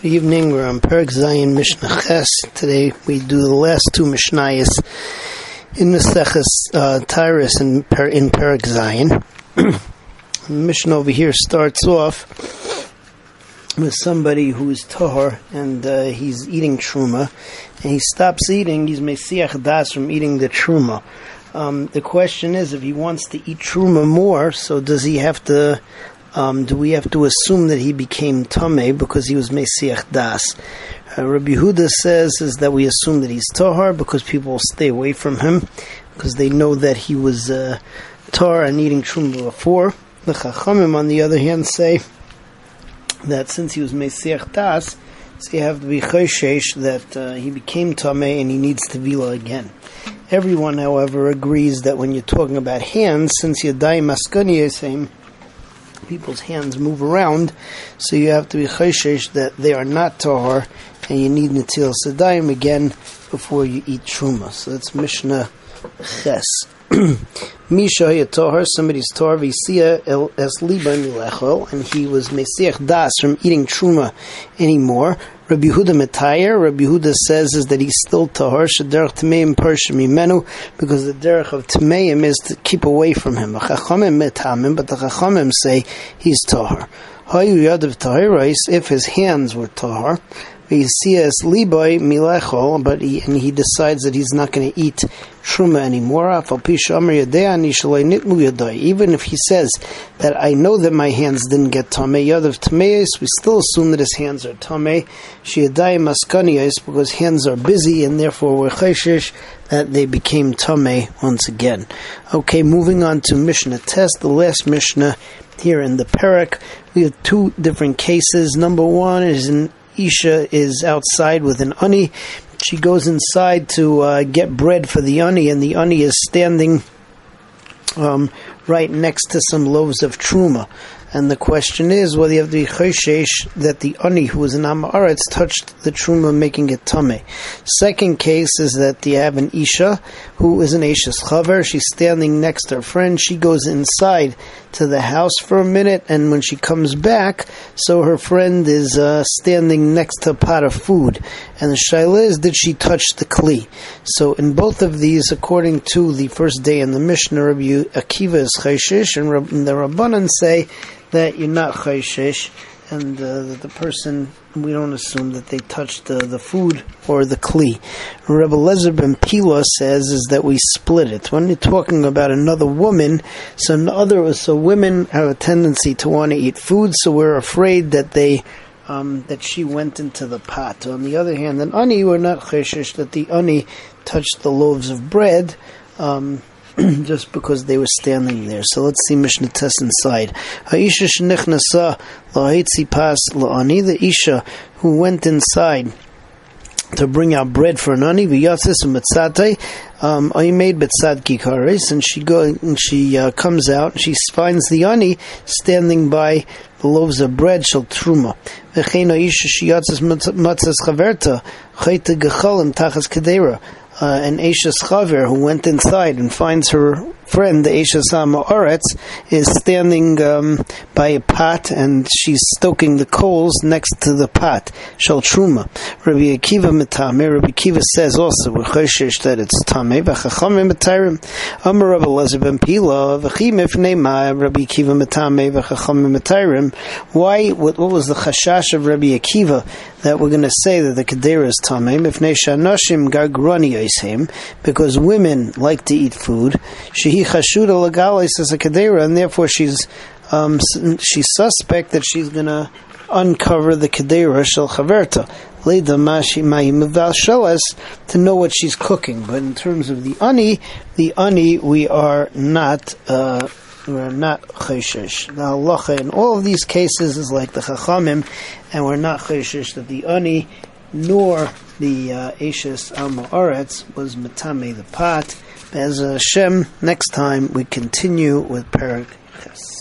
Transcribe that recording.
Good evening. We're on Perek Zayin Mishnah Ches. Today we do the last two Mishnayos in Maseches uh, Taharos in, per, in Perek Zayin. the Mishnah over here starts off with somebody who is tahor and uh, he's eating truma, and he stops eating. He's mesiach das from eating the truma. Um, the question is, if he wants to eat truma more, so does he have to um, do we have to assume that he became Tameh because he was Mesiach Das? Uh, Rabbi Huda says is that we assume that he's Tahar because people stay away from him because they know that he was uh, Tar and eating Trum before. The Chachamim, on the other hand, say that since he was Mesiach Das, so you have to be Choshesh that uh, he became Tameh and he needs to Vila again. Everyone, however, agrees that when you're talking about hands, since Yadai Maskani same people's hands move around, so you have to be chayshish that they are not tahar, and you need natil sedayim again before you eat truma. So that's Mishnah Ches. Misha tahar, somebody's tahar v'sia es liba milechol, and he was mesiach das from eating truma anymore. Rabbi Huda Metayer, Rabbi Huda says is that he's still tahar shederach tmeim parshim imenu because the derech of tmeim is to keep away from him. But the chachamim say he's tahar. Hayu yadav tahirais if his hands were tahar. V'yisias liboy milechol, but he, and he decides that he's not going to eat truma anymore. Even if he says that I know that my hands didn't get tamei yadav tameis, we still assume that his hands are tamei. Shiadai maskaniyas because hands are busy and therefore we're that they became tamei once again. Okay, moving on to Mishnah Tes, the last Mishnah here in the Perek. We have two different cases. Number one is in Isha is outside with an ani. She goes inside to uh, get bread for the ani, and the ani is standing um, right next to some loaves of truma. And the question is whether you have to be choshesh that the ani who was an amaretz touched the truma, making it tame. Second case is that you have an isha who is an ashes chaver. She's standing next to her friend. She goes inside to the house for a minute, and when she comes back, so her friend is uh, standing next to a pot of food. And the shaila is, did she touch the kli? So in both of these, according to the first day in the Mishnah, Rabbi Akiva is choshesh, and the Rabbanan say that you're not chayshish, and uh, that the person we don't assume that they touched the, the food or the kli. Rebbe Lezer ben Pila says is that we split it. When you're talking about another woman, so other so women have a tendency to want to eat food, so we're afraid that they um, that she went into the pot. On the other hand, an ani, we're not chayshish that the ani touched the loaves of bread. Um, just because they were standing there. So let's see Mishnah Tes inside. Ha'isha shenichnasa la'hitzi pas la'ani, the Isha who went inside to bring out bread for Nani v'yatzis mitzate. Um, I made betzad kikaris, and she go and she uh, comes out. and She finds the ani standing by the loaves of bread shel truma. V'chein ha'isha shiyatzis matzas chaverta chayte gechalim tachas kedera uh, an Ashes Chaver who went inside and finds her friend, the Ashes Oretz, is standing um, by a pot and she's stoking the coals next to the pot. Shal Truma. Rabbi Akiva Metame. Rabbi Akiva says also, Choshesh that it's Tame. V'chachamim Metarim. Amar Rabbi Lezer ben Pila. V'chim if Neima. Rabbi Akiva Metame. V'chachamim Metarim. Why, what, what was the chashash of Rabbi Akiva that we're going to say that the Kedera is Tamim? If Nesha Nashim Gargrani. Because women like to eat food. She he chashuda legalis as a kadera, and therefore she's um, she's suspect that she's going to uncover the kadera shel chaverta. Leda to know what she's cooking. But in terms of the ani, the ani we are not. Uh, we're not chayshish. The halacha in all of these cases is like the chachamim, and we're not chayshish that the ani nor the uh, Ashes al Ma'aretz was Matame the pot. As Hashem, next time we continue with Ches.